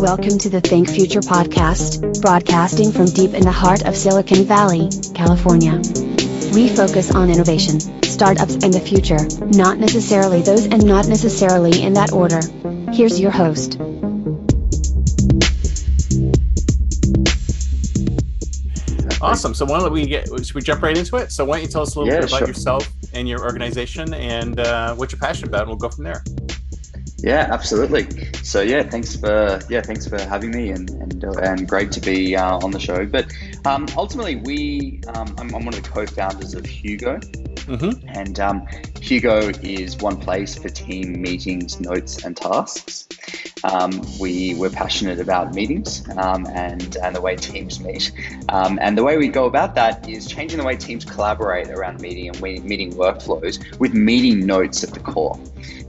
Welcome to the Think Future podcast, broadcasting from deep in the heart of Silicon Valley, California. We focus on innovation, startups, and the future, not necessarily those and not necessarily in that order. Here's your host. Awesome. So why don't we get? Should we jump right into it? So why don't you tell us a little Yeah, bit about sure. yourself and your organization and uh, what you're passionate about, and we'll go from there. Yeah, absolutely. So yeah, thanks for yeah, thanks for having me, and and, uh, and great to be uh, on the show. But um, ultimately, we um, I'm, I'm one of the co-founders of Hugo, Mm-hmm. and um, Hugo is one place for team meetings, notes, and tasks. Um, we we're passionate about meetings um, and and the way teams meet, um, and the way we go about that is changing the way teams collaborate around meeting and meeting workflows with meeting notes at the core.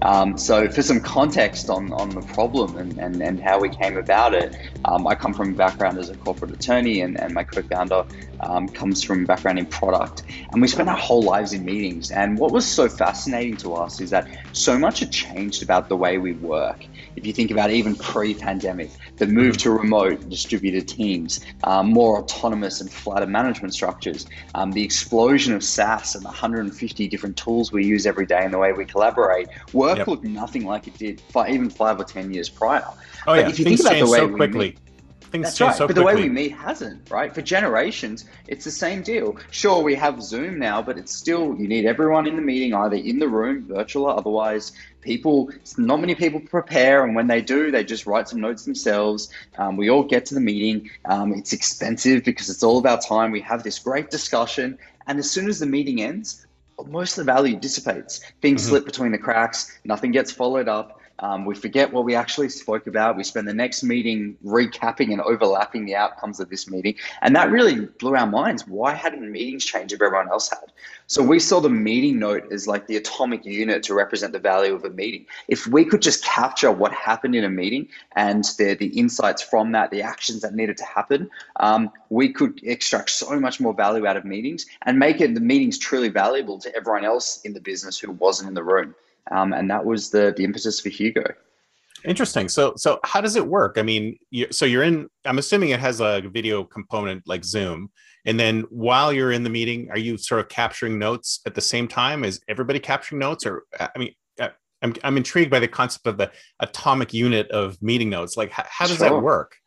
Um, so for some context on, on the problem and, and, and how we came about it, um, I come from a background as a corporate attorney and, and my co-founder um, comes from a background in product. And we spent our whole lives in meetings. And what was so fascinating to us is that so much had changed about the way we work. If you think about even pre-pandemic, the move to remote distributed teams, um, more autonomous and flatter management structures, um, the explosion of SaaS and the 150 different tools we use every day and the way we collaborate, work Yep. looked nothing like it did fi- even five or 10 years prior. Oh But yeah, if you things think about the way so quickly. meet- Things That's change right. so but the way we meet hasn't, right? For generations, it's the same deal. Sure, we have Zoom now, but it's still, you need everyone in the meeting, either in the room, virtual, or otherwise, people, not many people prepare. And when they do, they just write some notes themselves. Um, we all get to the meeting. Um, it's expensive because it's all about time. We have this great discussion. And as soon as the meeting ends, most of the value dissipates. Things Mhm. slip between the cracks, nothing gets followed up. Um, we forget what we actually spoke about. We spend the next meeting recapping and overlapping the outcomes of this meeting. And that really blew our minds. Why hadn't meetings changed if everyone else had? So we saw the meeting note as like the atomic unit to represent the value of a meeting. If we could just capture what happened in a meeting and the, the insights from that, the actions that needed to happen, um, we could extract so much more value out of meetings and make it the meetings truly valuable to everyone else in the business who wasn't in the room. Um, and that was the, the impetus for Hugo. Interesting. So, so how does it work? I mean, you, so you're in. I'm assuming it has a video component like Zoom, and then while you're in the meeting, are you sort of capturing notes at the same time? Is everybody capturing notes, or I mean, I- I'm I'm intrigued by the concept of the atomic unit of meeting notes. Like, how, how does that work?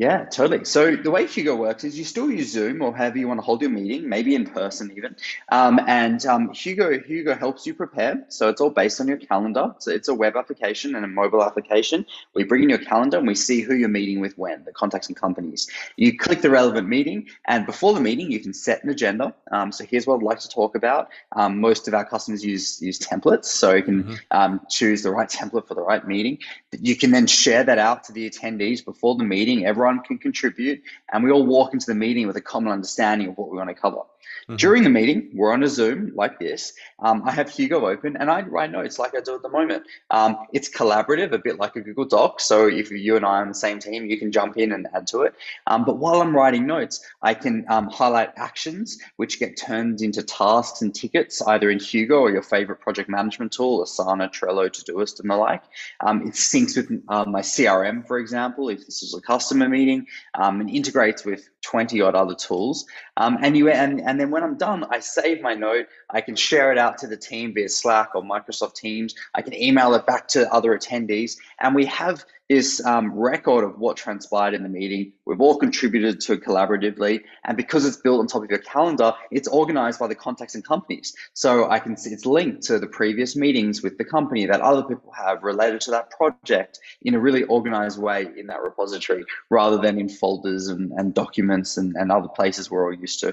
Yeah, totally. So the way Hugo works is you still use Zoom or however you want to hold your meeting, maybe in person even. Um, and um, Hugo Hugo helps you prepare. So it's all based on your calendar. So it's a web application and a mobile application. We bring in your calendar and we see who you're meeting with when, the contacts and companies. You click the relevant meeting, and before the meeting, you can set an agenda. Um, so here's what I'd like to talk about. Um, most of our customers use use templates, so you can Mhm. um, choose the right template for the right meeting. You can then share that out to the attendees before the meeting. Everyone can contribute, and we all walk into the meeting with a common understanding of what we want to cover. Mhm. During the meeting, we're on a Zoom like this. Um, I have Hugo open, and I write notes like I do at the moment. Um, it's collaborative, a bit like a Google Doc. So if you and I are on the same team, you can jump in and add to it. Um, but while I'm writing notes, I can um, highlight actions which get turned into tasks and tickets, either in Hugo or your favorite project management tool, Asana, Trello, Todoist, and the like. Um, it syncs with uh, my CRM, for example, if this is a customer meeting, and integrates with 20 odd other tools. Um, and you and, and then when I'm done, I save my note. I can share it out to the team via Slack or Microsoft Teams. I can email it back to other attendees, and we have this um, record of what transpired in the meeting. We've all contributed to it collaboratively, and because it's built on top of your calendar, it's organized by the contacts and companies. So I can see it's linked to the previous meetings with the company that other people have related to that project in a really organized way in that repository, rather than in folders and, and documents and, and other places we're all used to.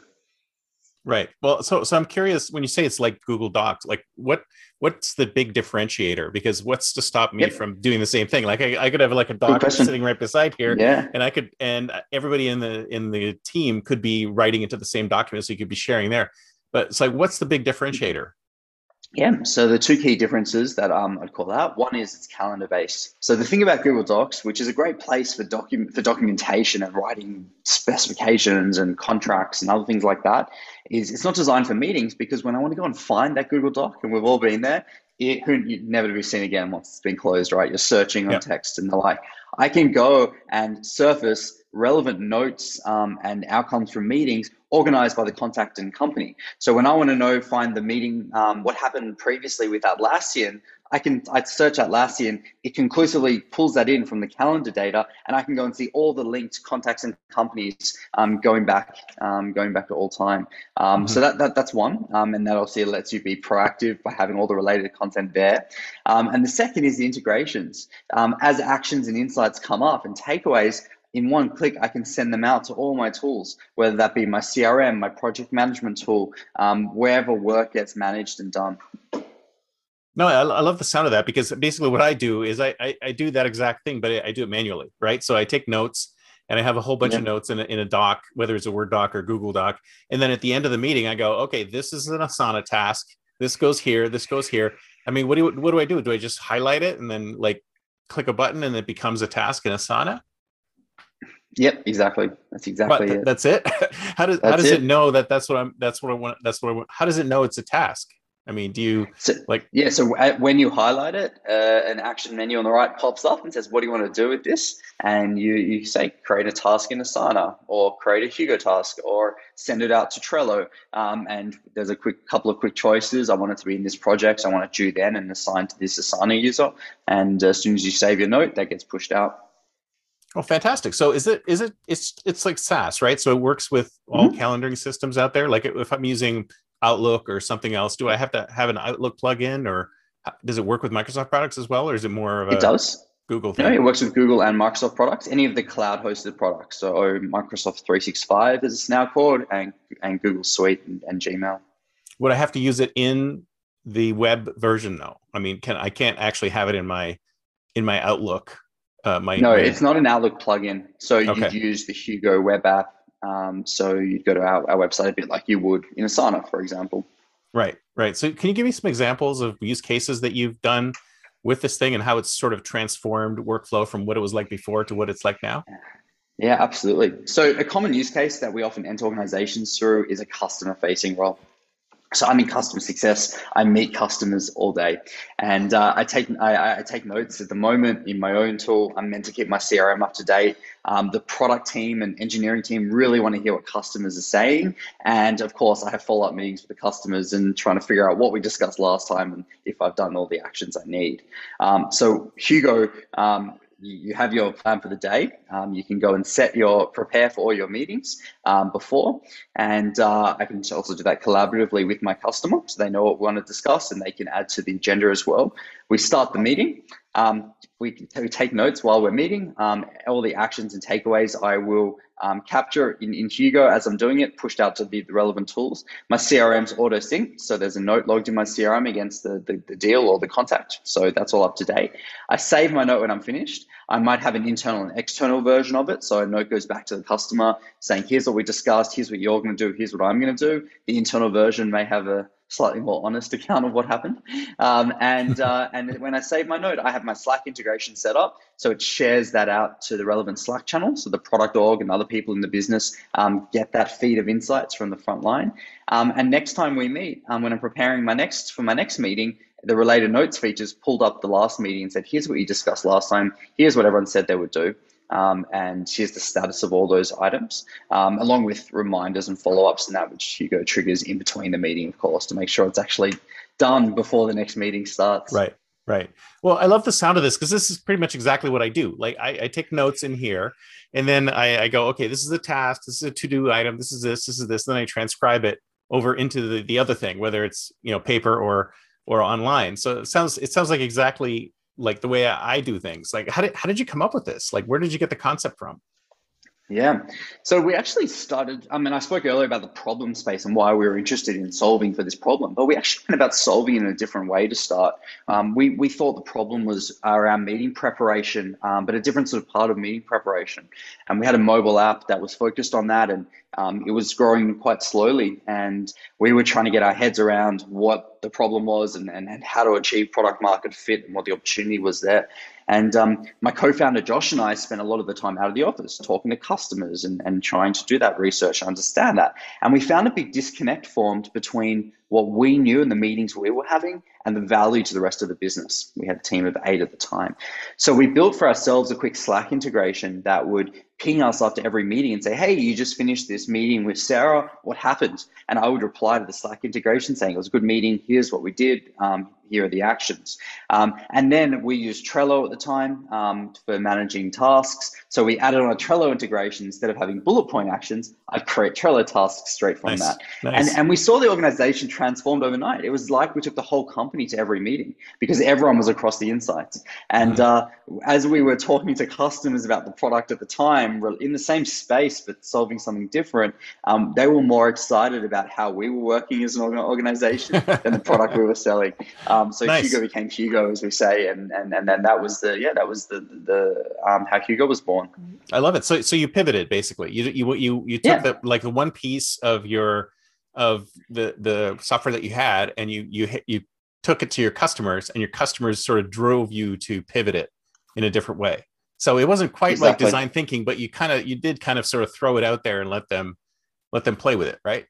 Right. Well, so so I'm curious when you say it's like Google Docs, like what what's the big differentiator? Because what's to stop me yep. from doing the same thing? Like I, I could have like a doc sitting right beside here, yeah, and I could and everybody in the in the team could be writing into the same document, so you could be sharing there. But it's like, what's the big differentiator? Yeah, so the two key differences that um, I'd call out one is it's calendar based. So the thing about Google Docs, which is a great place for document for documentation and writing specifications and contracts and other things like that, is it's not designed for meetings because when I want to go and find that Google Doc, and we've all been there, it could never to be seen again once it's been closed, right? You're searching on yep. text and the like. I can go and surface relevant notes um, and outcomes from meetings organized by the contact and company. So when I want to know, find the meeting, um, what happened previously with Atlassian, I can I search Atlassian, it conclusively pulls that in from the calendar data, and I can go and see all the linked contacts and companies um, going back um, going back to all time. Um, mm-hmm. So that, that that's one, um, and that obviously lets you be proactive by having all the related content there. Um, and the second is the integrations. Um, as actions and insights come up and takeaways, in one click, I can send them out to all my tools, whether that be my CRM, my project management tool, um, wherever work gets managed and done. No, I, I, love the sound of that because basically what I do is I, I, I do that exact thing, but I, I, do it manually, right? So I take notes and I have a whole bunch yeah. of notes in a, in a doc, whether it's a Word doc or Google doc. And then at the end of the meeting, I go, okay, this is an Asana task. This goes here. This goes here. I mean, what do what do I do? Do I just highlight it and then like click a button and it becomes a task in Asana? Yep, exactly. That's exactly it. That's it. how does that's how does it. it. know that that's what I'm? That's what I want. That's what I want. How does it know it's a task? I mean, do you so, like? Yeah. So when you highlight it, uh, an action menu on the right pops up and says, "What do you want to do with this?" And you you say, "Create a task in Asana," or "Create a Hugo task," or send it out to Trello. Um, and there's a quick couple of quick choices. I want it to be in this project. So I want it due then and assigned to this Asana user. And as soon as you save your note, that gets pushed out. Oh, fantastic! So is it is it it's it's like SaaS, right? So it works with all mm-hmm. calendaring systems out there. Like if I'm using Outlook or something else, do I have to have an Outlook plugin, or does it work with Microsoft products as well, or is it more of a it does Google thing? No, it works with Google and Microsoft products. Any of the cloud hosted products, so Microsoft 365 as it's now called, and and Google Suite and, and Gmail. Would I have to use it in the web version though? I mean, can I can't actually have it in my in my Outlook uh, my, no, my... it's not an Outlook plugin. So you'd use the Hugo web app. Um, so you'd go to our, our website a bit like you would in Asana, for example. Right, right. So can you give me some examples of use cases that you've done with this thing and how it's sort of transformed workflow from what it was like before to what it's like now? Yeah, absolutely. So a common use case that we often enter organizations through is a customer facing role. So I'm in customer success. I meet customers all day, and uh, I take I, I, take notes at the moment in my own tool. I'm meant to keep my CRM up to date. Um, the product team and engineering team really want to hear what customers are saying, and of course, I have follow up meetings with the customers and trying to figure out what we discussed last time and if I've done all the actions I need. Um, so Hugo um, you have your plan for the day. Um, you can go and set your prepare for all your meetings um, before, and uh, I can also do that collaboratively with my customer, so they know what we want to discuss, and they can add to the agenda as well. We start the meeting. Um, we, take notes while we're meeting. Um, all the actions and takeaways I will um, capture in, in Hugo as I'm doing it, pushed out to the, the relevant tools. My CRM's auto synced, so there's a note logged in my CRM against the, the, the, deal or the contact. So that's all up to date. I save my note when I'm finished. I might have an internal and external version of it. So a note goes back to the customer saying, here's what we discussed, here's what you're going to do, here's what I'm going to do. The internal version may have a slightly more honest account of what happened. Um, and uh, and when I save my note, I have my Slack integration set up, so it shares that out to the relevant Slack channel, so the product org and other people in the business um, get that feed of insights from the front line. Um, and next time we meet, um, when I'm preparing my next for my next meeting, the related notes features pulled up the last meeting and said, "Here's what you discussed last time. Here's what everyone said they would do." Um, and here's the status of all those items, um, along with reminders and follow ups and that, which Hugo triggers in between the meeting, of course, to make sure it's actually done before the next meeting starts. Right, right. Well, I love the sound of this because this is pretty much exactly what I do. Like, I, I take notes in here and then I, I, go, okay, this is a task, this is a to do item, this is this, this is this. Then I transcribe it over into the, the other thing, whether it's, you know, paper or or online. So it sounds it sounds like exactly like the way I do things. Like, how did how did you come up with this? Like, where did you get the concept from? Yeah. So we actually started, I mean, I spoke earlier about the problem space and why we were interested in solving for this problem, but we actually went about solving in a different way to start. Um, we, we thought the problem was around meeting preparation, um, but a different sort of part of meeting preparation. And we had a mobile app that was focused on that and um, it was growing quite slowly. And we were trying to get our heads around what the problem was and, and, and how to achieve product market fit and what the opportunity was there. And um, my co-founder Josh and I spent a lot of the time out of the office talking to customers and, and trying to do that research and understand that. And we found a big disconnect formed between what we knew in the meetings we were having and the value to the rest of the business. We had a team of eight at the time. So we built for ourselves a quick Slack integration that would ping us after every meeting and say, Hey, you just finished this meeting with Sarah. What happened? And I would reply to the Slack integration saying, It was a good meeting. Here's what we did. Um, here are the actions. Um, and then we used Trello at the time um, for managing tasks. So we added on a Trello integration instead of having bullet point actions. I'd create Trello tasks straight from nice. that. Nice. And, and we saw the organization transformed overnight. It was like we took the whole company to every meeting because everyone was across the insights. And mm-hmm. uh, as we were talking to customers about the product at the time, in the same space but solving something different, um, they were more excited about how we were working as an organization than the product we were selling. Um, so nice. Hugo became Hugo, as we say, and and and then that was the yeah that was the the um, how Hugo was born. I love it. So so you pivoted basically. You you you you took yeah. the like the one piece of your of the the software that you had, and you you you took it to your customers, and your customers sort of drove you to pivot it in a different way. So it wasn't quite exactly. like design thinking, but you kind of you did kind of sort of throw it out there and let them let them play with it, right?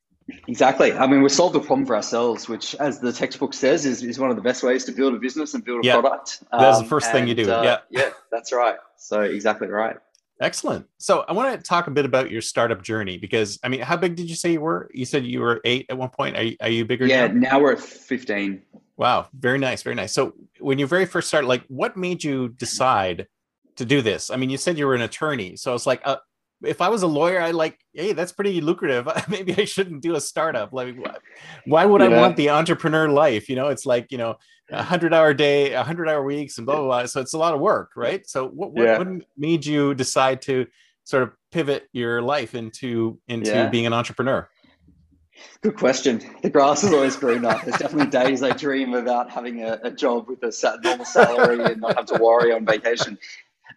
Exactly. I mean, we solved a problem for ourselves, which, as the textbook says, is, is one of the best ways to build a business and build a yeah. product. That's um, the first and, thing you do. Uh, yeah. Yeah, that's right. So, exactly right. Excellent. So, I want to talk a bit about your startup journey because, I mean, how big did you say you were? You said you were eight at one point. Are you, are you bigger yeah, now? now we're at 15. Wow. Very nice. Very nice. So, when you very first started, like, what made you decide to do this? I mean, you said you were an attorney. So, I was like, uh, if I was a lawyer, I like, hey, that's pretty lucrative. Maybe I shouldn't do a startup. Like, why would. I want the entrepreneur life? You know, it's like you know, a hundred hour day, a hundred hour weeks, and blah blah blah. So it's a lot of work, right? So what what, yeah. what made you decide to sort of pivot your life into into yeah. being an entrepreneur? Good question. The grass is always greener. There's definitely days I dream about having a, a job with a normal salary and not have to worry on vacation.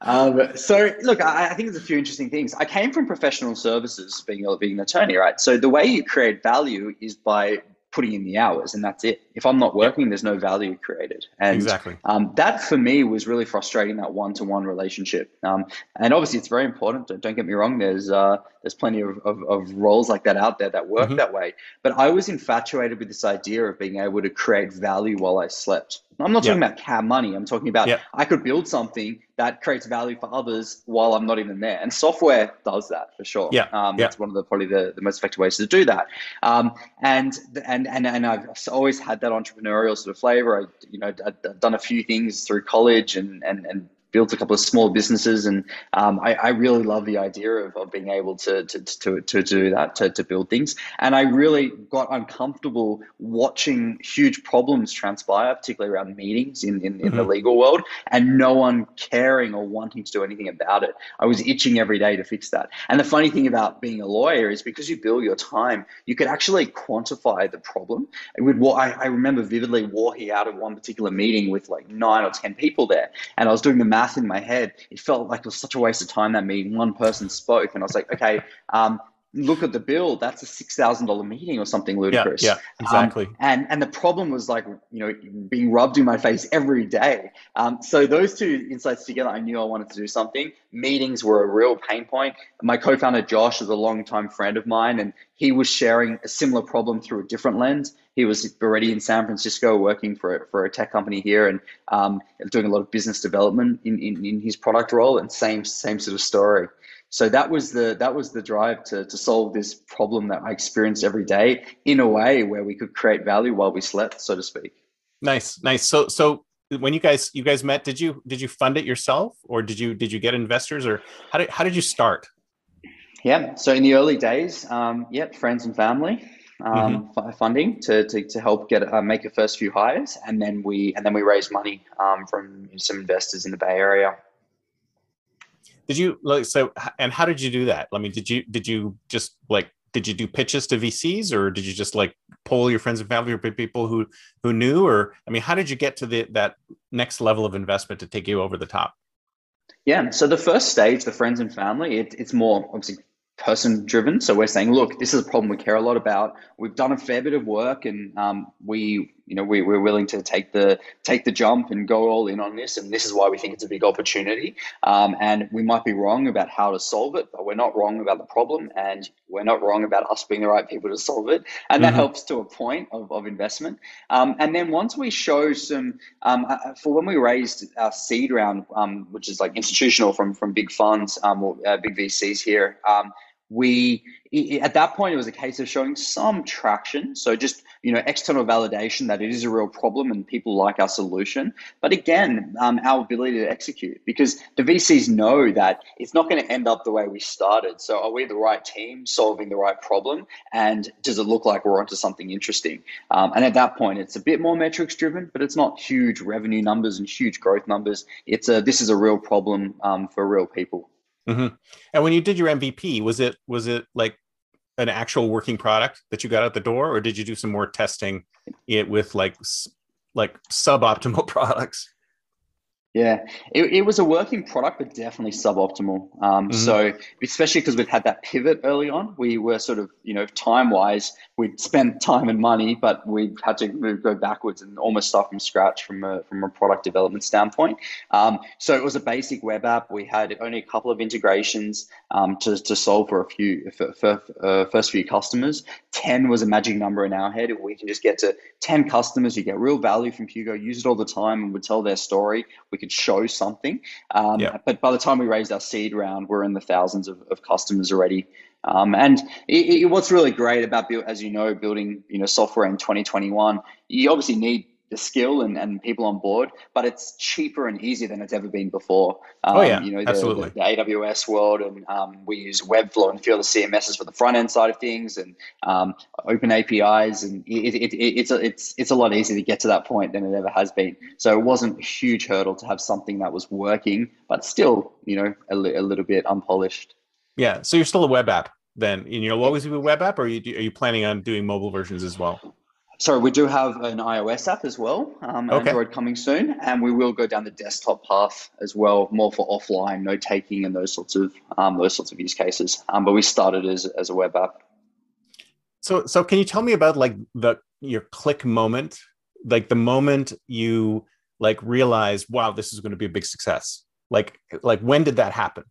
Um, so look, I, I, think there's a few interesting things. I came from professional services, being, being an attorney, right? So the way you create value is by putting in the hours and that's it. If I'm not working, there's no value created. And exactly. Um, that for me was really frustrating that one-to-one relationship. Um, and obviously it's very important. Don't, don't get me wrong. There's, uh, there's plenty of, of, of, roles like that out there that work mm-hmm. that way. But I was infatuated with this idea of being able to create value while I slept. I'm not talking about cow money. I'm talking about I could build something that creates value for others while I'm not even there. And software does that for sure. Yeah. Um, yeah. One of the probably the, the most effective ways to do that. Um, and, and, and, and I've always had that entrepreneurial sort of flavor. I, you know, I've done a few things through college and, and, and built a couple of small businesses, and um, I, I, really love the idea of, of being able to, to, to, to do that, to, to build things. And I really got uncomfortable watching huge problems transpire, particularly around meetings in, in, in mm-hmm. the legal world, and no one caring or wanting to do anything about it. I was itching every day to fix that. And the funny thing about being a lawyer is because you bill your time, you could actually quantify the problem. It would, I, I remember vividly walking out of one particular meeting with like nine or 10 people there, and I was doing the math math in my head. It felt like it was such a waste of time that meeting. One person spoke, and I was like, okay, um, look at the bill. That's a six thousand dollar meeting or something ludicrous. Yeah, yeah exactly. Um, and and the problem was like you know being rubbed in my face every day. Um, so those two insights together, I knew I wanted to do something. Meetings were a real pain point. My co-founder Josh is a longtime friend of mine, and he was sharing a similar problem through a different lens. He was already in San Francisco working for for a tech company here and um, doing a lot of business development in, in, in his product role. And same same sort of story. So that was the that was the drive to to solve this problem that I experienced every day in a way where we could create value while we slept, so to speak. Nice, nice. So so when you guys you guys met, did you did you fund it yourself or did you did you get investors or how did how did you start? Yeah, so in the early days, um, yeah, friends and family um, mm-hmm. funding to, to, to help get uh, make a first few hires, and then we and then we raised money um, from some investors in the Bay Area did you like so and how did you do that i mean did you did you just like did you do pitches to vcs or did you just like poll your friends and family or people who who knew or i mean how did you get to the that next level of investment to take you over the top yeah. So the first stage, the friends and family, it, it's more obviously person driven. So we're saying, look, this is a problem we care a lot about. We've done a fair bit of work, and um, we, you know, we, we're willing to take the take the jump and go all in on this. And this is why we think it's a big opportunity. Um, and we might be wrong about how to solve it, but we're not wrong about the problem, and we're not wrong about us being the right people to solve it. And that mm-hmm. helps to a point of, of investment. Um, and then once we show some, um, uh, uh, for when we raised our seed round, um, which is like institutional from from big funds um, or uh, big VCs here we at that point it was a case of showing some traction. So just you know external validation that it is a real problem and people like our solution. But again um, our ability to execute because the vcs know that it's not going to end up the way we started. So are we the right team solving the right problem? And does it look like we're onto something interesting? Um, and at that point it's a bit more metrics driven but it's not huge revenue numbers and huge growth numbers. It's a this is a real problem um, for real people Mm-hmm. And when you did your MVP, was it was it like an actual working product that you got out the door, or did you do some more testing it with like like suboptimal products? Yeah, it, it was a working product, but definitely suboptimal. Um, mm-hmm. So, especially because we've had that pivot early on, we were sort of, you know, time wise, we'd spent time and money, but we had to move, go backwards and almost start from scratch from a, from a product development standpoint. Um, so, it was a basic web app. We had only a couple of integrations um, to, to solve for a few, for, for uh, first few customers. 10 was a magic number in our head. If we can just get to 10 customers, you get real value from Hugo, use it all the time, and would tell their story. We could show something. Um, yeah. But by the time we raised our seed round, we're in the thousands of, of customers already. Um, and it, it, what's really great about, as you know, building you know software in 2021, you obviously need the skill and, and people on board, but it's cheaper and easier than it's ever been before. Um, oh yeah, you know the, absolutely. The, the AWS world, and um, we use Webflow and a few other CMSs for the front end side of things, and um, open APIs, and it, it, it, it's a, it's it's a lot easier to get to that point than it ever has been. So it wasn't a huge hurdle to have something that was working, but still, you know, a, li- a little bit unpolished. Yeah. So you're still a web app then, and you'll always be a web app, or are you are you planning on doing mobile versions as well? Sorry, we do have an iOS app as well, um, okay. Android coming soon, and we will go down the desktop path as well, more for offline note taking and those sorts of um, those sorts of use cases. Um, but we started as as a web app. So, so can you tell me about like the your click moment, like the moment you like realize, wow, this is going to be a big success. Like, like when did that happen?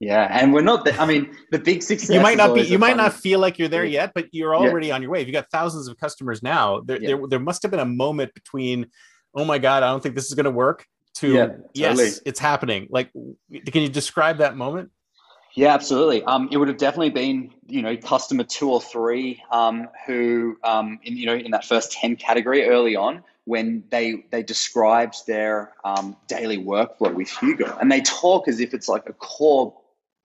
Yeah, and we're not. The, I mean, the big success. You might not be. You might not feel like you're there yet, but you're already yeah. on your way. If you got thousands of customers now, there, yeah. there, there must have been a moment between, oh my god, I don't think this is going to work. To yeah, yes, totally. it's happening. Like, can you describe that moment? Yeah, absolutely. Um, it would have definitely been, you know, customer two or three um, who, um, in you know, in that first ten category early on, when they they described their um, daily workflow with Hugo, and they talk as if it's like a core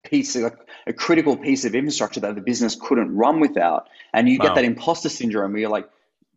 piece of a critical piece of infrastructure that the business couldn't run without. And you wow. get that imposter syndrome where you're like,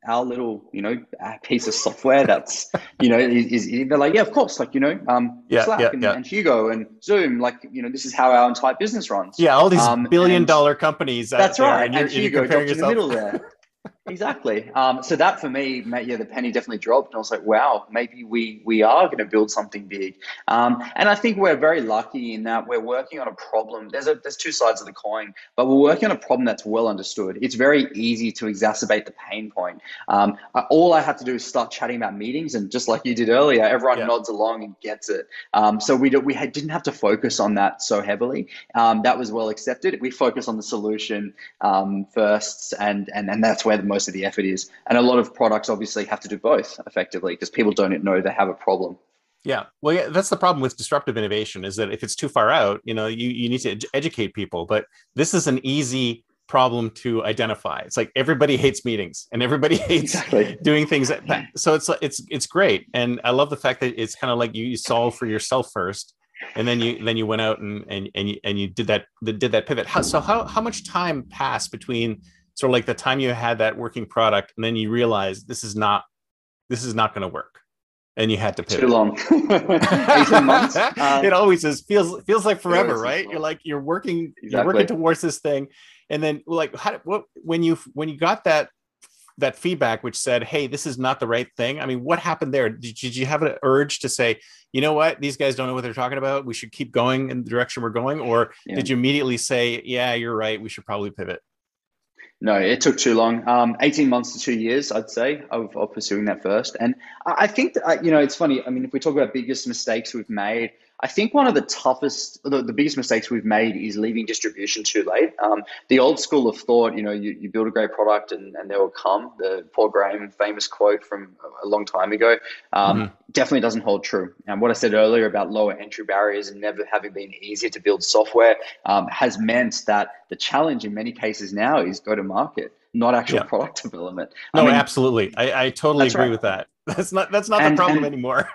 our little, you know, piece of software that's, you know, is, is, they're like, yeah, of course, like, you know, um, yeah, Slack yeah, and, yeah. and, Hugo and Zoom, like, you know, this is how our entire business runs. Yeah, all these um, billion dollar companies. That's right. And, and Hugo dropped in the middle there. exactly. Um, so that for me, yeah, the penny definitely dropped, and I was like, wow, maybe we we are going to build something big. Um, and I think we're very lucky in that we're working on a problem. There's a there's two sides of the coin, but we're working on a problem that's well understood. It's very easy to exacerbate the pain point. Um, all I have to do is start chatting about meetings, and just like you did earlier, everyone yeah. nods along and gets it. Um, so we do, we had, didn't have to focus on that so heavily. Um, that was well accepted. We focus on the solution um, first, and and and that's where the most of the effort is. And a lot of products obviously have to do both effectively because people don't know they have a problem. Yeah. Well, yeah, that's the problem with disruptive innovation is that if it's too far out, you know, you, you need to ed- educate people. But this is an easy problem to identify. It's like everybody hates meetings and everybody hates exactly. doing things. That, so it's it's it's great, and I love the fact that it's kind of like you, you solve for yourself first, and then you then you went out and and and you, and you did that did that pivot. How, so how how much time passed between sort of like the time you had that working product and then you realize this is not this is not going to work and you had to pivot. Too long. 18 months. Uh, it always is. Feels feels like forever, right? You're like you're working exactly. you're working towards this thing, and then like how what when you when you got that that feedback which said hey this is not the right thing i mean what happened there did, did you have an urge to say you know what these guys don't know what they're talking about we should keep going in the direction we're going or yeah. did you immediately say yeah you're right we should probably pivot no, it took too long. Um, 18 months to two years, I'd say, of, of pursuing that first. And I think, that, you know, it's funny. I mean, if we talk about biggest mistakes we've made, I think one of the toughest, the, the biggest mistakes we've made is leaving distribution too late. Um, the old school of thought, you know, you, you build a great product and, and they will come. The Paul Graham famous quote from a long time ago um, mm-hmm. definitely doesn't hold true. And what I said earlier about lower entry barriers and never having been easier to build software um, has meant that the challenge in many cases now is go to market not actual yeah. product development. No, I mean, absolutely. I, I totally agree right. with that. That's not that's not and, the problem and, anymore.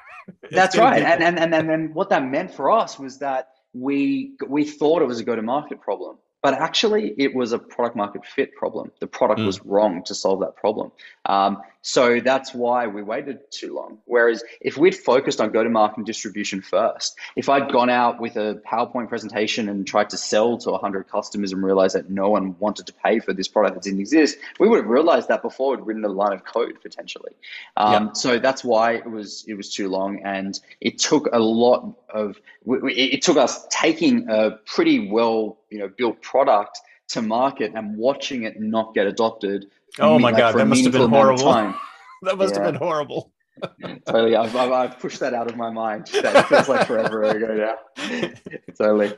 That's right. And, and and and then what that meant for us was that we we thought it was a go to market problem. But actually, it was a product market fit problem. The product mm. was wrong to solve that problem. Um, so that's why we waited too long. Whereas if we'd focused on go to market and distribution first, if I'd gone out with a PowerPoint presentation and tried to sell to 100 customers and realized that no one wanted to pay for this product that didn't exist, we would have realized that before we'd written a line of code potentially. Um, yeah. So that's why it was it was too long, and it took a lot of it took us taking a pretty well you know built product to market and watching it not get adopted Oh my like god, that must have been horrible. that must yeah. have been horrible. totally, I've, I've, I've, pushed that out of my mind. That feels like forever ago now. totally.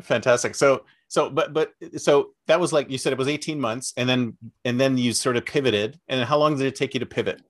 Fantastic. So, so, but, but, so that was like you said, it was eighteen months, and then, and then you sort of pivoted. And how long did it take you to pivot?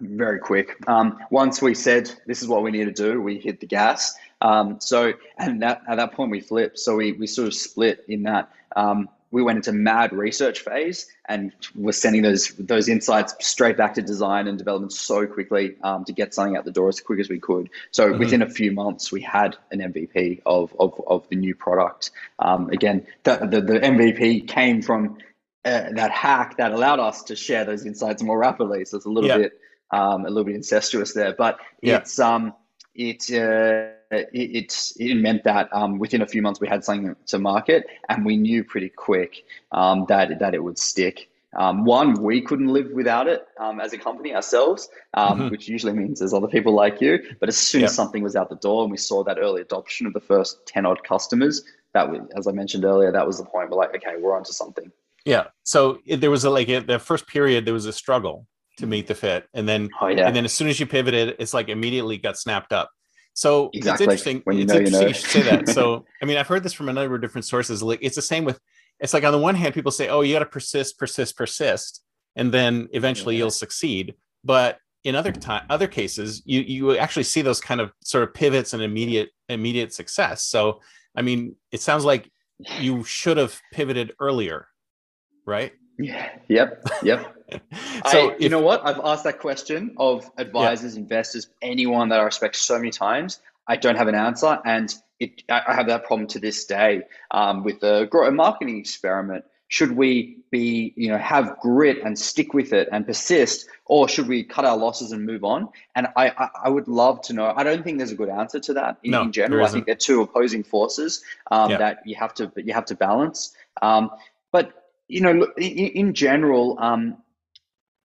Very quick. Um, once we said this is what we need to do, we hit the gas. Um, so, and that at that point we flipped. So we we sort of split in that. Um, we went into mad research phase and we're sending those those insights straight back to design and development so quickly um, to get something out the door as quick as we could. So mm-hmm. within a few months, we had an MVP of of, of the new product. Um, again, the, the, the MVP came from uh, that hack that allowed us to share those insights more rapidly. So it's a little yeah. bit um, a little bit incestuous there, but yeah. it's um it, uh, it, it, it meant that um, within a few months we had something to market, and we knew pretty quick um, that that it would stick. Um, one, we couldn't live without it um, as a company ourselves, um, mm-hmm. which usually means there's other people like you. But as soon yep. as something was out the door and we saw that early adoption of the first 10 odd customers, that was, as I mentioned earlier, that was the point. We're like, okay, we're onto something. Yeah. So there was a, like the first period, there was a struggle to meet the fit, and then oh, yeah. and then as soon as you pivoted, it's like immediately got snapped up. So exactly. it's interesting. When you it's know, interesting you, know. you should say that. So I mean, I've heard this from a number of different sources. Like it's the same with. It's like on the one hand, people say, "Oh, you got to persist, persist, persist," and then eventually yeah. you'll succeed. But in other time, other cases, you you actually see those kind of sort of pivots and immediate immediate success. So I mean, it sounds like you should have pivoted earlier, right? Yeah. Yep. Yep. so I, if, you know what? I've asked that question of advisors, yeah. investors, anyone that I respect so many times. I don't have an answer, and it, I have that problem to this day um, with the grow marketing experiment. Should we be, you know, have grit and stick with it and persist, or should we cut our losses and move on? And I, I, I would love to know. I don't think there's a good answer to that in, no, in general. I think they're two opposing forces um, yeah. that you have to, you have to balance. Um, but you know, in, in general, um,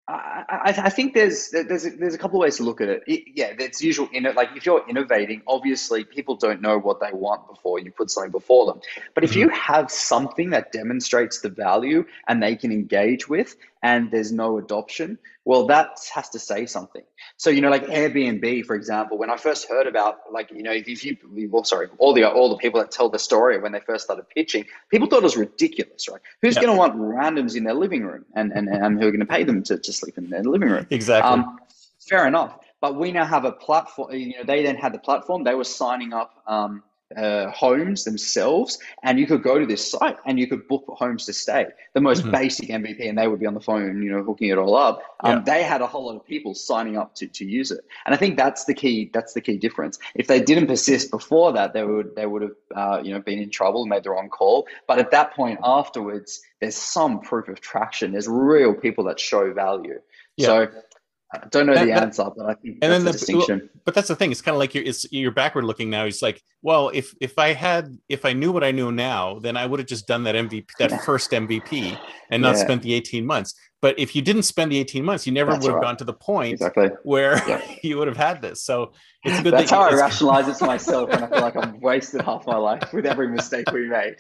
I, I, think there's there's a, there's a couple of ways to look at it. it yeah, it's usual in it. Like if you're innovating, obviously people don't know what they want before you put something before them. But if mm-hmm. you have something that demonstrates the value and they can engage with, and there's no adoption, well, that has to say something. So, you know, like Airbnb, for example, when I first heard about, like, you know, if you, well, sorry, all the all the people that tell the story when they first started pitching, people thought it was ridiculous, right? Who's yeah. going to want randoms in their living room and, and, and who are going to pay them to, to sleep in their living room? Exactly. Um, fair enough. But we now have a platform, you know, they then had the platform, they were signing up, um, uh, homes themselves, and you could go to this site and you could book homes to stay. The most mm-hmm. basic MVP, and they would be on the phone, you know, hooking it all up. Um, yeah. They had a whole lot of people signing up to, to use it, and I think that's the key. That's the key difference. If they didn't persist before that, they would they would have uh, you know been in trouble, made the wrong call. But at that point afterwards, there's some proof of traction. There's real people that show value. Yeah. So I don't know that, the answer, but I think and then the, distinction. Well, but that's the thing. It's kind of like you're it's you're backward looking now. It's like, well, if if I had if I knew what I know now, then I would have just done that MVP, that first MVP, and not yeah. spent the 18 months. But if you didn't spend the 18 months, you never That's would have right. gone to the point exactly. where yeah. you would have had this. So it's good. That's that how I rationalize it to myself, and I feel like I've wasted half my life with every mistake we made.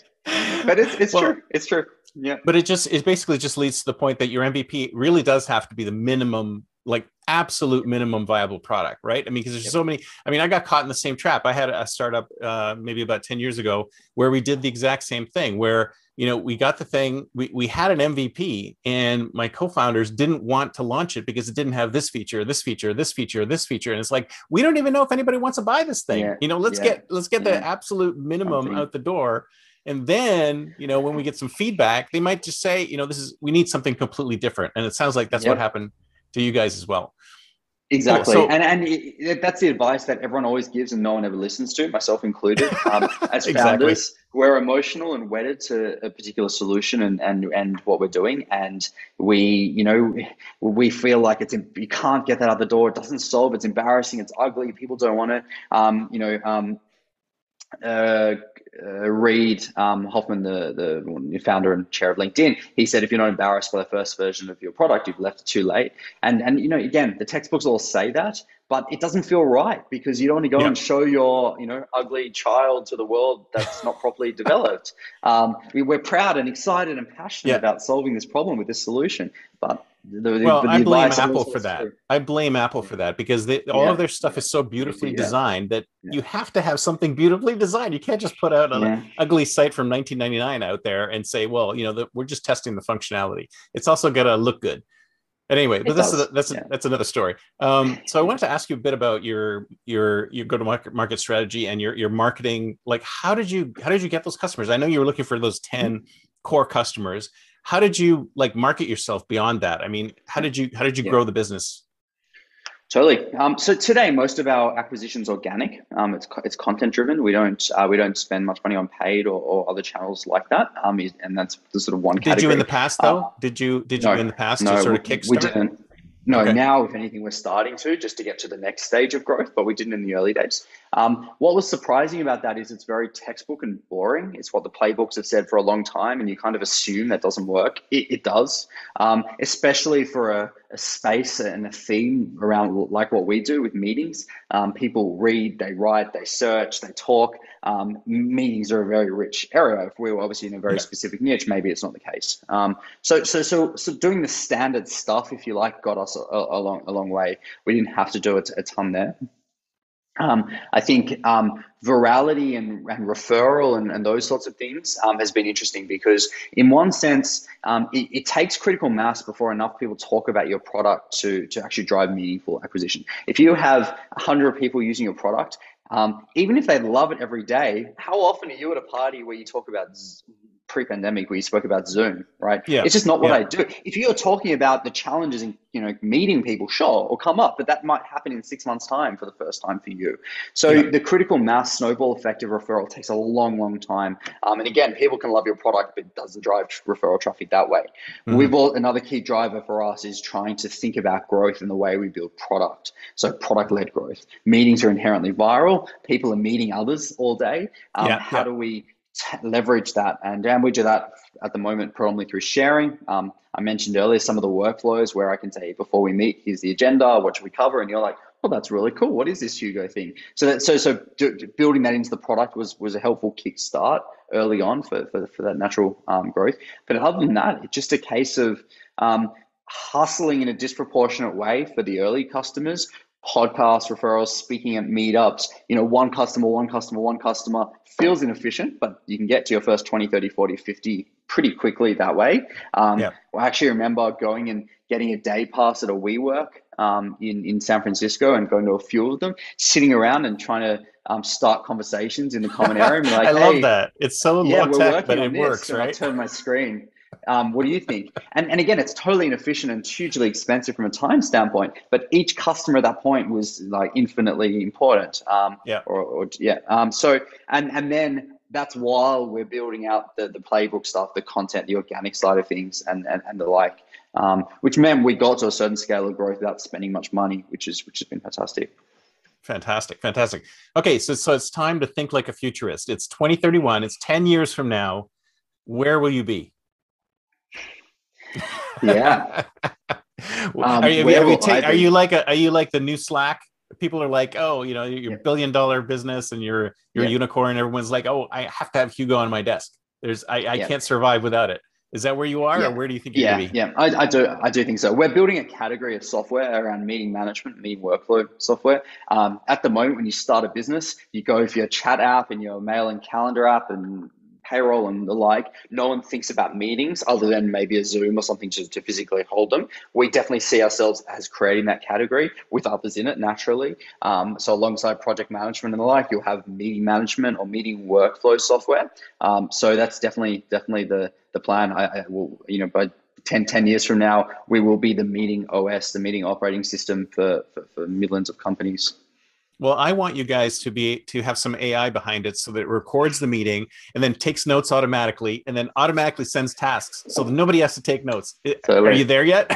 But it's it's well, true. It's true. Yeah. But it just it basically just leads to the point that your MVP really does have to be the minimum, like absolute minimum viable product, right? I mean, because there's yep. so many. I mean, I got caught in the same trap. I had a startup uh, maybe about 10 years ago where we did the exact same thing where you know, we got the thing, we, we had an MVP, and my co founders didn't want to launch it because it didn't have this feature, this feature, this feature, this feature. And it's like, we don't even know if anybody wants to buy this thing. Yeah. You know, let's yeah. get let's get yeah. the absolute minimum Something. out the door. And then, you know, when we get some feedback, they might just say, you know, this is we need something completely different. And it sounds like that's what happened to you guys as well. Exactly, cool. so, and and it, that's the advice that everyone always gives, and no one ever listens to, myself included. Um, as exactly. founders, we're emotional and wedded to a particular solution and and and what we're doing, and we, you know, we feel like it's you can't get that out the door. It doesn't solve. It's embarrassing. It's ugly. People don't want it. Um, you know, um, uh, uh, Reid um, Hoffman, the, the founder and chair of LinkedIn, he said, if you're not embarrassed by the first version of your product, you've left it too late. And, and you know, again, the textbooks all say that, but it doesn't feel right because you don't want to go yeah. and show your, you know, ugly child to the world that's not properly developed. Um, we, are proud and excited and passionate yeah. about solving this problem with this solution, but the, well, the I blame Apple for that. I blame Apple for that because they, all yeah. of their stuff is so beautifully yeah. designed that yeah. you have to have something beautifully designed. You can't just put out an ugly site from 1999 out there and say, well, you know, the, we're just testing the functionality. It's also got to look good. But anyway, but that's a, that's a, that's another story. Um, so I wanted to ask you a bit about your your your go to market market strategy and your your marketing. Like, how did you how did you get those customers? I know you were looking for those 10 mm-hmm. core customers how did you like market yourself beyond that? I mean, how did you how did you yeah. grow the business? Totally. Um, so today, most of our acquisitions organic. Um, it's it's content driven. We don't uh, we don't spend much money on paid or, or other channels like that. Um, and that's the sort of one. Category. Did you in the past though? Uh, did you did you no, in the past no, sort of kickstart? We didn't. No, okay. now if anything, we're starting to just to get to the next stage of growth, but we didn't in the early days. Um, what was surprising about that is it's very textbook and boring. It's what the playbooks have said for a long time, and you kind of assume that doesn't work. It, it does, um, especially for a, a, space and a theme around like what we do with meetings. Um, people read, they write, they search, they talk. Um, meetings are a very rich area. If we were obviously in a very yeah. specific niche, maybe it's not the case. Um, so, so, so, so doing the standard stuff, if you like, got us a, a long, a long way. We didn't have to do it a ton there. Um, I think um, virality and, and referral and, and, those sorts of things um, has been interesting because, in one sense, um, it, it, takes critical mass before enough people talk about your product to, to actually drive meaningful acquisition. If you have 100 people using your product, um, even if they love it every day, how often are you at a party where you talk about pre-pandemic where you spoke about Zoom, right? Yeah. It's just not what yeah. I do. If you're talking about the challenges in, you know, meeting people, sure, or come up, but that might happen in six months' time for the first time for you. So yeah. the critical mass snowball effect of referral takes a long, long time. Um, and again, people can love your product, but it doesn't drive referral traffic that way. Mm-hmm. We've all, another key driver for us is trying to think about growth in the way we build product. So product-led growth. Meetings are inherently viral. People are meeting others all day. Um, yeah. How do we leverage that. And, and we do that at the moment predominantly through sharing. Um, I mentioned earlier some of the workflows where I can say, before we meet, here's the agenda, what should we cover? And you're like, oh, that's really cool. What is this Hugo thing? So that so so building that into the product was was a helpful kickstart early on for for, for that natural um, growth. But other than that, it's just a case of um, hustling in a disproportionate way for the early customers podcasts, referrals, speaking at meetups, you know, one customer, one customer, one customer feels inefficient, but you can get to your first 20, 30, 40, 50 pretty quickly that way. Um, yeah. I actually remember going and getting a day pass at a WeWork um, in, in San Francisco and going to a few of them, sitting around and trying to um, start conversations in the common area. Like, I love that. It's so yeah, low tech, but it works, right? I turn my screen. Um, what do you think? And, and again, it's totally inefficient and hugely expensive from a time standpoint. But each customer at that point was like infinitely important. Um, yeah. Or, or yeah. Um, so and and then that's while we're building out the, the playbook stuff, the content, the organic side of things, and and, and the like. Um, which meant we got to a certain scale of growth without spending much money, which is which has been fantastic. Fantastic, fantastic. Okay, so so it's time to think like a futurist. It's 2031. It's 10 years from now. Where will you be? Yeah. um, are you, take, are you like a, are you like the new Slack? People are like, oh, you know, you're yeah. billion dollar business and you're you're yeah. a unicorn. Everyone's like, oh, I have to have Hugo on my desk. There's I, I yeah. can't survive without it. Is that where you are, or where do you think you're yeah, going to be? Yeah, I, I, do. I do think so. We're building a category of software around meeting management, meeting workflow software. Um, at the moment, when you start a business, you go for your chat app and your mail and calendar app and payroll and the like, no one thinks about meetings other than maybe a Zoom or something to, to physically hold them. We definitely see ourselves as creating that category with others in it naturally. Um, so alongside project management and the like, you'll have meeting management or meeting workflow software. Um, so that's definitely definitely the the plan. I, I will, you know, by 10, 10 years from now, we will be the meeting OS, the meeting operating system for, for, for millions of companies. Well, I want you guys to be to have some AI behind it so that it records the meeting and then takes notes automatically and then automatically sends tasks so that nobody has to take notes. Are you there yet?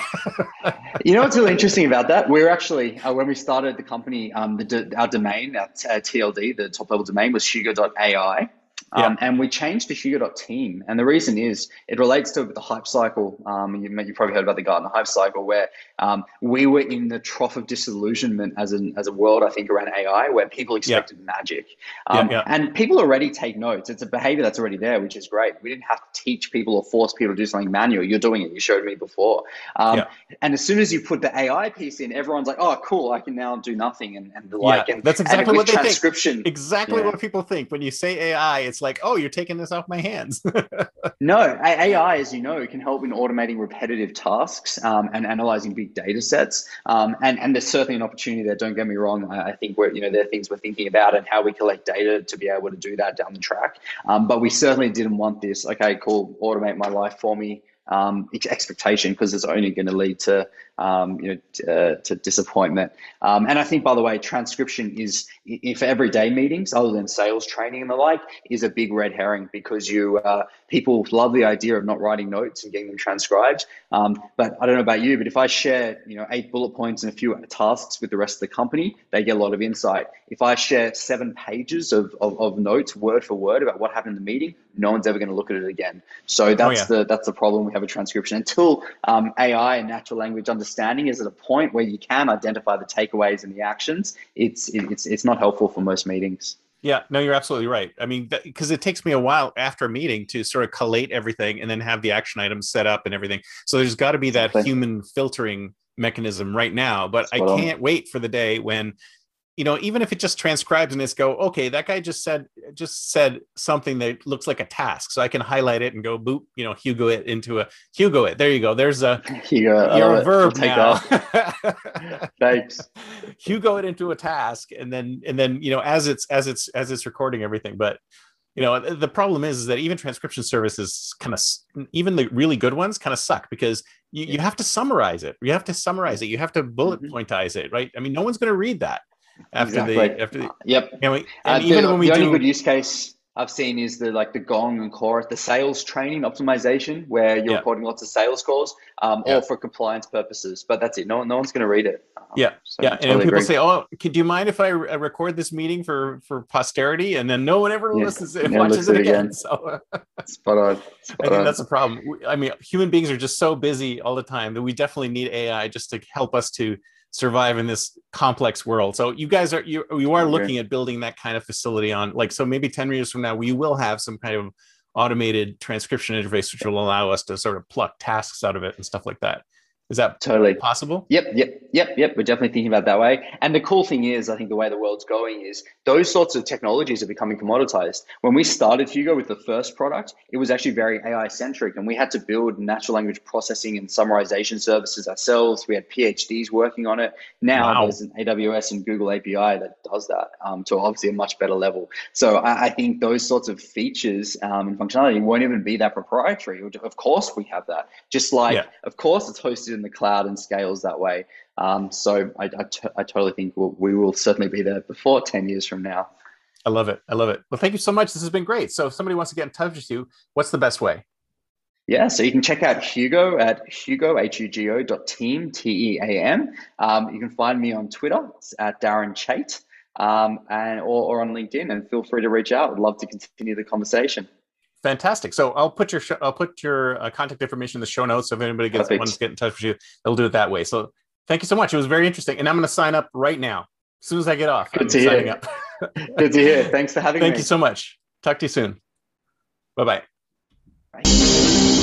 you know what's really interesting about that? We're actually uh, when we started the company, um, the, our domain, our TLD, the top level domain was hugo.ai. Yeah. Um, and we changed to Hugo.team. And the reason is it relates to the hype cycle. Um, you, you probably heard about the Gartner hype cycle, where um, we were in the trough of disillusionment as, an, as a world, I think, around AI, where people expected yeah. magic. Um, yeah, and people already take notes. It's a behavior that's already there, which is great. We didn't have to teach people or force people to do something manual. You're doing it. You showed me before. Um, and as soon as you put the AI piece in, everyone's like, oh, cool, I can now do nothing and, and the like. And, that's exactly and what they think. Exactly what people think. When you say AI, it's like, oh, you're taking this off my hands. no, AI, as you know, can help in automating repetitive tasks um, and analyzing big data sets. Um, and, and there's certainly an opportunity there. Don't get me wrong. I, I, think we're, you know, there are things we're thinking about and how we collect data to be able to do that down the track. Um, but we certainly didn't want this. Okay, cool. Automate my life for me um, expectation because it's only going to lead to um, you know to, uh, to disappointment. Um, and I think, by the way, transcription is for everyday meetings, other than sales training and the like, is a big red herring because you uh, people love the idea of not writing notes and getting them transcribed. Um, but I don't know about you, but if I share you know eight bullet points and a few tasks with the rest of the company, they get a lot of insight. If I share seven pages of, of, of notes word for word about what happened in the meeting, no one's ever going to look at it again. So oh, that's oh, yeah. the that's the problem. We have a transcription until um, AI and natural language understanding is at a point where you can identify the takeaways and the actions. It's it's it's not helpful for most meetings. Yeah, no, you're absolutely right. I mean, because it takes me a while after a meeting to sort of collate everything and then have the action items set up and everything. So there's got to be that human filtering mechanism right now. But Spot I can't on. wait for the day when you know even if it just transcribes and it's go okay that guy just said just said something that looks like a task so i can highlight it and go boop you know hugo it into a hugo it. There you go. There's a hugo, you're a verb now. thanks. Hugo it into a task and then and then you know as it's as it's as it's recording everything but you know the problem is, is that even transcription services kind of even the really good ones kind of suck because you, you have to summarize it. You have to summarize it. You have to bullet mm-hmm. pointize it right? I mean no one's going to read that after exactly. the after the yep. And, we, and uh, even the, when we the do, only good use case I've seen is the like the Gong and Chorus, the sales training optimization, where you're yeah. recording lots of sales calls, um, yeah. all for compliance purposes. But that's it. No, no one's going to read it. Um, yeah, so yeah. Totally and people agree. say, "Oh, could you mind if I re- record this meeting for for posterity?" And then no one ever yeah. listens, it, watches it again. again. So spot on. Spot I think on. that's a problem. I mean, human beings are just so busy all the time that we definitely need AI just to help us to survive in this complex world. So you guys are you you are looking at building that kind of facility on like so maybe 10 years from now we will have some kind of automated transcription interface which will allow us to sort of pluck tasks out of it and stuff like that. Is that totally possible? Yep, yep, yep, yep. We're definitely thinking about that way. And the cool thing is, I think the way the world's going is those sorts of technologies are becoming commoditized. When we started Hugo with the first product, it was actually very AI centric, and we had to build natural language processing and summarization services ourselves. We had PhDs working on it. Now wow. there's an AWS and Google API that does that um, to obviously a much better level. So I, I think those sorts of features um, and functionality won't even be that proprietary. Of course, we have that. Just like, yeah. of course, it's hosted in the cloud and scales that way. Um, so I, I, t- I totally think we'll, we will certainly be there before 10 years from now. I love it. I love it. Well, thank you so much. This has been great. So if somebody wants to get in touch with you, what's the best way? Yeah, so you can check out Hugo at hugo, H-U-G-O dot team, T-E-A-M. Um, you can find me on Twitter at Darren Chait um, and or, or on LinkedIn and feel free to reach out. I'd love to continue the conversation. Fantastic. So I'll put your sh- I'll put your uh, contact information in the show notes. So if anybody gets Perfect. wants to get in touch with you, they'll do it that way. So thank you so much. It was very interesting, and I'm going to sign up right now as soon as I get off. Good I'm to hear. Good to hear. Thanks for having thank me. Thank you so much. Talk to you soon. Bye-bye. Bye.